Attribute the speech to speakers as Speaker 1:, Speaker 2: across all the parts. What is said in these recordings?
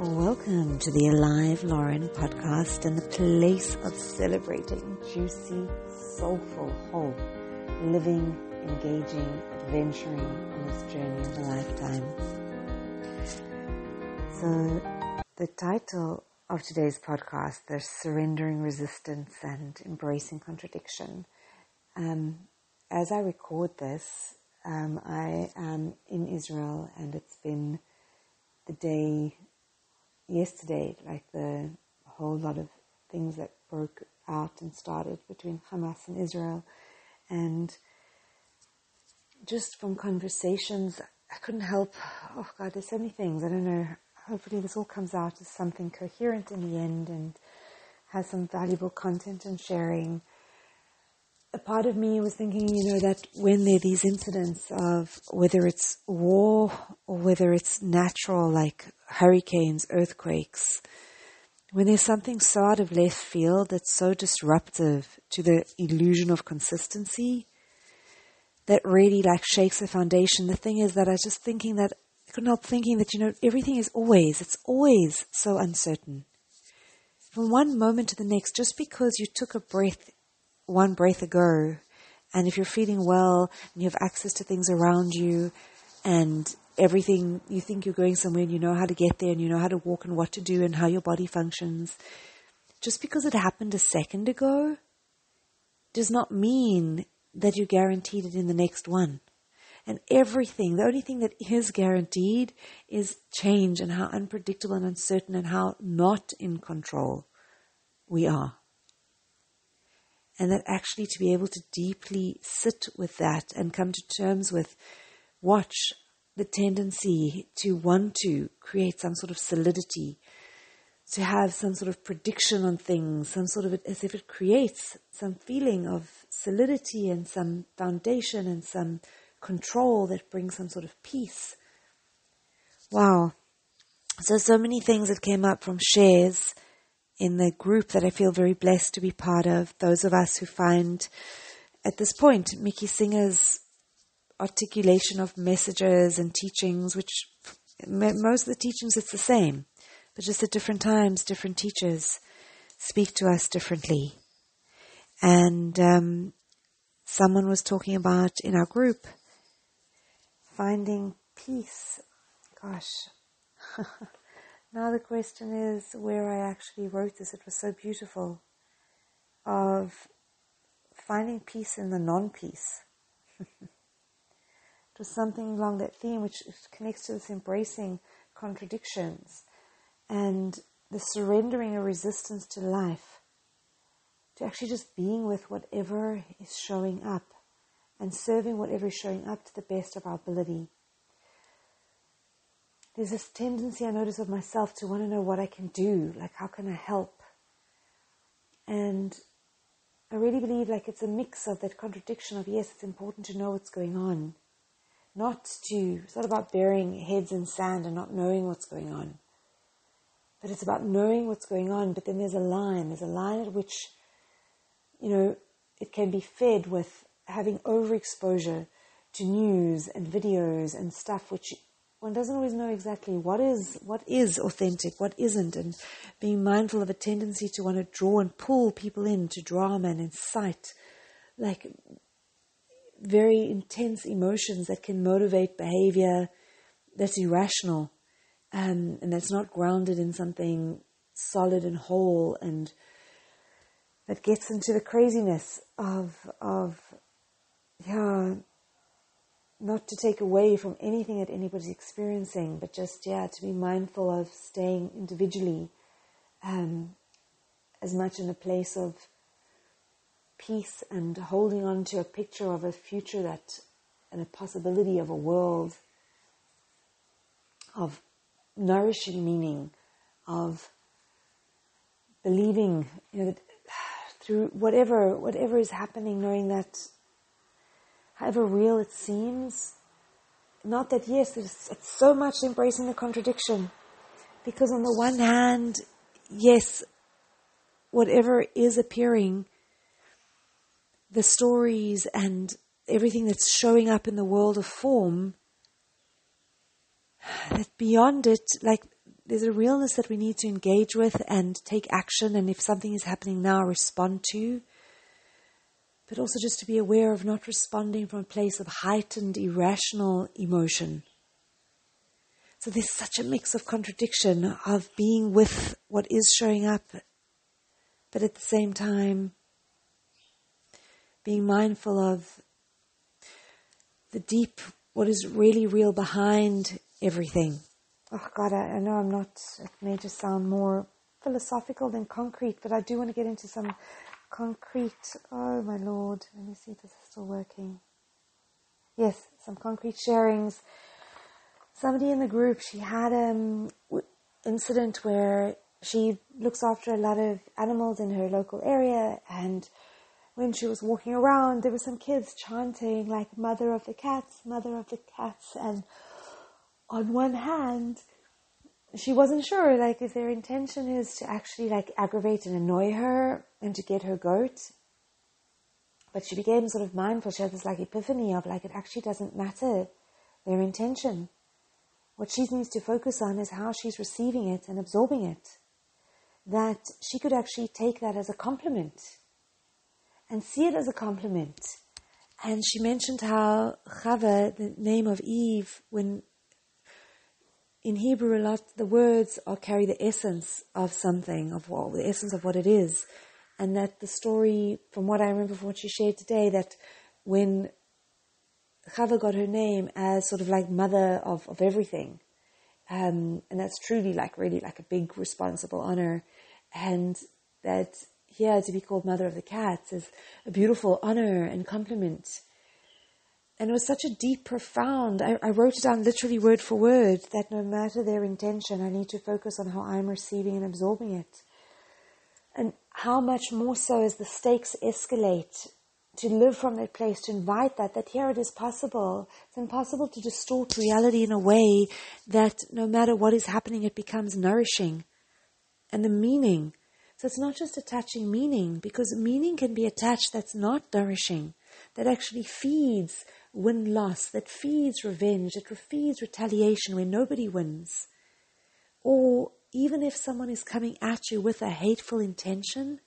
Speaker 1: Welcome to the Alive Loren podcast and the place of celebrating juicy, soulful, whole, living, engaging, adventuring on this journey of a lifetime. So, the title of today's podcast, "The Surrendering Resistance and Embracing Contradiction. Um, as I record this, um, I am in Israel and it's been the day yesterday, like the whole lot of things that broke out and started between Hamas and Israel. And just from conversations, I couldn't help. Oh God, there's so many things. I don't know. Hopefully, this all comes out as something coherent in the end and has some valuable content and sharing. A part of me was thinking, you know, that when there are these incidents of whether it's war or whether it's natural, like hurricanes, earthquakes, when there's something so out of left field that's so disruptive to the illusion of consistency that really like shakes the foundation. The thing is that I was just thinking that I couldn't help thinking that, you know, everything is always, it's always so uncertain. From one moment to the next, just because you took a breath one breath ago, and if you're feeling well and you have access to things around you and everything, you think you're going somewhere and you know how to get there and you know how to walk and what to do and how your body functions. Just because it happened a second ago does not mean that you're guaranteed it in the next one. And everything, the only thing that is guaranteed is change and how unpredictable and uncertain and how not in control we are. And that actually to be able to deeply sit with that and come to terms with watch the tendency to want to create some sort of solidity, to have some sort of prediction on things, some sort of as if it creates some feeling of solidity and some foundation and some control that brings some sort of peace. Wow. So, so many things that came up from shares in the group that I feel very blessed to be part of. Those of us who find at this point Mickey Singer's articulation of messages and teachings, which most of the teachings it's the same, but just at different times, different teachers speak to us differently. And um, someone was talking about in our group finding peace. Gosh. now the question is where I actually wrote this. It was so beautiful. Of finding peace in the non peace. it was something along that theme, which connects to this embracing contradictions and the surrendering a resistance to life, to actually just being with whatever is showing up and serving whatever is showing up to the best of our ability. There's this tendency I notice of myself to want to know what I can do, like how can I help? And I really believe like it's a mix of that contradiction of yes, it's important to know what's going on, not to, it's not about burying heads in sand and not knowing what's going on. But it's about knowing what's going on, but then there's a line. There's a line at which, you know, it can be fed with having overexposure to news and videos and stuff which one doesn't always know exactly what is what is authentic, what isn't, and being mindful of a tendency to want to draw and pull people into drama and incite like very intense emotions that can motivate behavior that's irrational um, and that's not grounded in something solid and whole and that gets into the craziness of of yeah not to take away from anything that anybody's experiencing but just yeah to be mindful of staying individually um, as much in a place of peace and holding on to a picture of a future that and a possibility of a world of nourishing meaning, of believing, you know, through whatever whatever is happening, knowing that however real it seems, not that yes, it's, it's so much embracing the contradiction, because on the one hand, yes, whatever is appearing the stories and everything that's showing up in the world of form, that beyond it, like there's a realness that we need to engage with and take action, and if something is happening now, respond to. But also just to be aware of not responding from a place of heightened, irrational emotion. So there's such a mix of contradiction of being with what is showing up, but at the same time, being mindful of the deep, what is really real behind everything. Oh God, I, I know I'm not, it may just sound more philosophical than concrete, but I do want to get into some concrete, oh my Lord, let me see if this is still working. Yes, some concrete sharings. Somebody in the group, she had an um, incident where she looks after a lot of animals in her local area and when she was walking around, there were some kids chanting like "Mother of the cats, Mother of the cats," and on one hand, she wasn't sure like if their intention is to actually like aggravate and annoy her and to get her goat. But she became sort of mindful. She had this like epiphany of like it actually doesn't matter their intention. What she needs to focus on is how she's receiving it and absorbing it. That she could actually take that as a compliment and see it as a compliment. And she mentioned how Chava, the name of Eve, when in Hebrew a lot the words are carry the essence of something, of what the essence of what it is. And that the story, from what I remember from what she shared today, that when Chava got her name as sort of like mother of, of everything, um, and that's truly like really like a big responsible honor, and that here to be called mother of the cats is a beautiful honor and compliment. And it was such a deep, profound, I, I wrote it down literally word for word that no matter their intention, I need to focus on how I'm receiving and absorbing it. And how much more so as the stakes escalate to live from that place, to invite that, that here it is possible. It's impossible to distort reality in a way that no matter what is happening, it becomes nourishing. And the meaning so it's not just attaching meaning, because meaning can be attached that's not nourishing, that actually feeds win loss, that feeds revenge, that feeds retaliation where nobody wins. Or even if someone is coming at you with a hateful intention,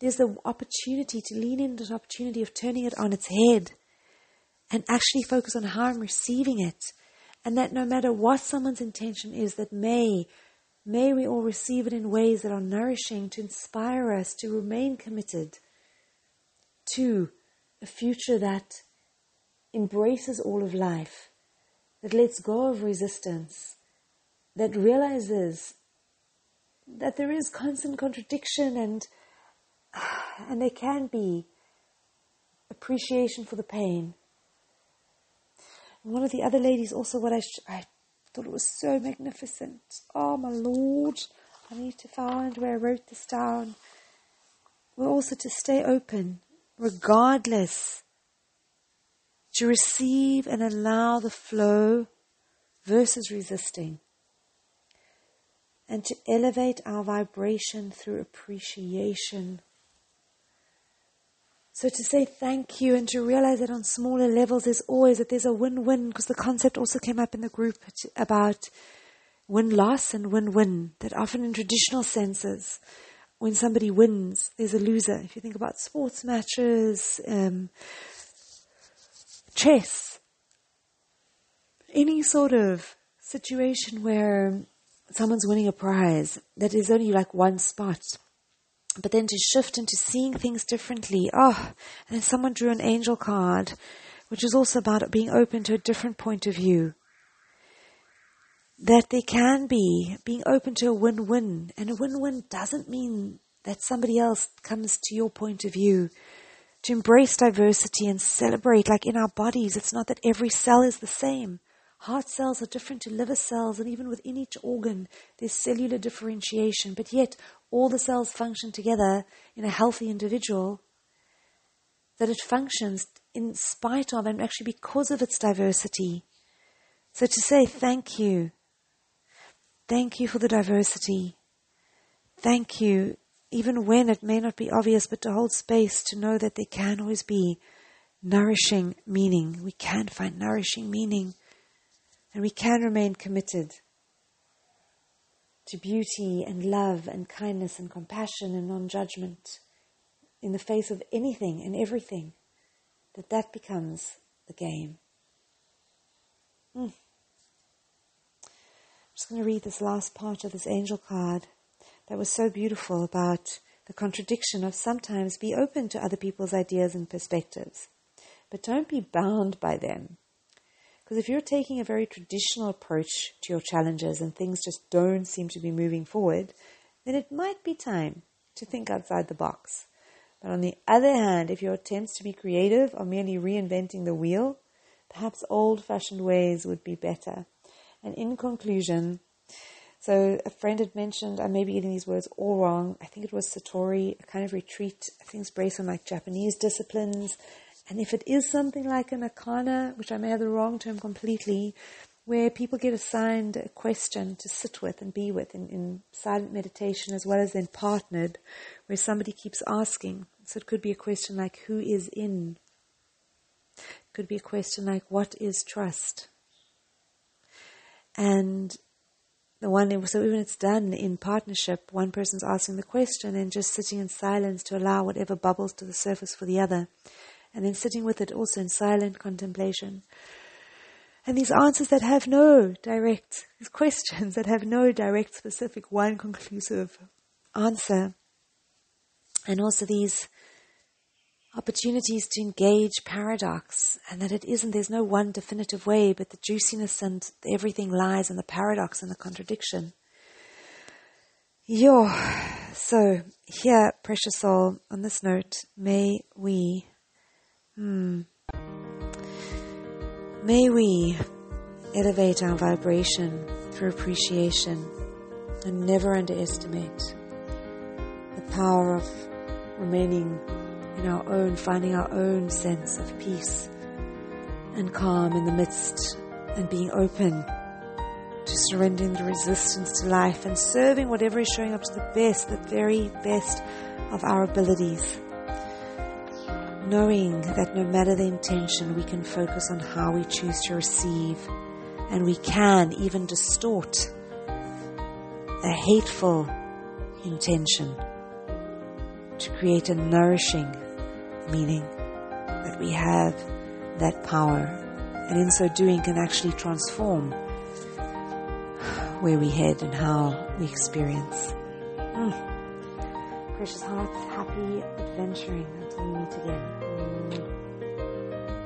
Speaker 1: there's the opportunity to lean into the opportunity of turning it on its head and actually focus on how I'm receiving it. And that no matter what someone's intention is that may May we all receive it in ways that are nourishing to inspire us to remain committed to a future that embraces all of life, that lets go of resistance, that realizes that there is constant contradiction and and there can be appreciation for the pain. One of the other ladies also what I, sh- I thought it was so magnificent. Oh my lord, I need to find where I wrote this down. We're also to stay open, regardless, to receive and allow the flow versus resisting, and to elevate our vibration through appreciation. So to say thank you and to realize that on smaller levels is always that there's a win-win because the concept also came up in the group about win-loss and win-win. That often in traditional senses when somebody wins there's a loser. If you think about sports matches um, chess any sort of situation where someone's winning a prize that is only like one spot but then to shift into seeing things differently. Oh, and then someone drew an angel card, which is also about being open to a different point of view. That there can be being open to a win-win, and a win-win doesn't mean that somebody else comes to your point of view. To embrace diversity and celebrate, like in our bodies, it's not that every cell is the same. Heart cells are different to liver cells, and even within each organ, there's cellular differentiation, but yet all the cells function together in a healthy individual, that it functions in spite of and actually because of its diversity. So to say thank you, thank you for the diversity, thank you, even when it may not be obvious, but to hold space to know that there can always be nourishing meaning. We can find nourishing meaning and we can remain committed. to beauty and love and kindness and compassion and non judgment in the face of anything and everything, that that becomes the game. Mm. I'm just going to read this last part of this angel card that was so beautiful about the contradiction of sometimes be open to other people's ideas and perspectives, but don't be bound by them. Because if you're taking a very traditional approach to your challenges and things just don't seem to be moving forward, then it might be time to think outside the box. But on the other hand, if your attempts to be creative are merely reinventing the wheel, perhaps old fashioned ways would be better. And in conclusion, so a friend had mentioned, I may be getting these words all wrong. I think it was Satori, a kind of retreat. I think it's based on like Japanese disciplines. And if it is something like an akana, which I may have the wrong term completely, where people get assigned a question to sit with and be with in, in silent meditation as well as then partnered, where somebody keeps asking. So it could be a question like, who is in? It could be a question like, what is trust? And the one, so even it's done in partnership, one person's asking the question and just sitting in silence to allow whatever bubbles to the surface for the other and then sitting with it also in silent contemplation. And these answers that have no direct, these questions that have no direct, specific, one conclusive answer. And also these opportunities to engage paradox and that it isn't, there's no one definitive way, but the juiciness and everything lies in the paradox and the contradiction. Yo, so here, precious soul, on this note, may we Hmm. May we elevate our vibration through appreciation and never underestimate the power of remaining in our own, finding our own sense of peace and calm in the midst and being open to surrendering the resistance to life and serving whatever is showing up to the best, the very best of our abilities. Knowing that no matter the intention, we can focus on how we choose to receive, and we can even distort a hateful intention to create a nourishing meaning that we have that power, and in so doing, can actually transform where we head and how we experience. Mm. Precious hearts, happy adventuring until we meet again.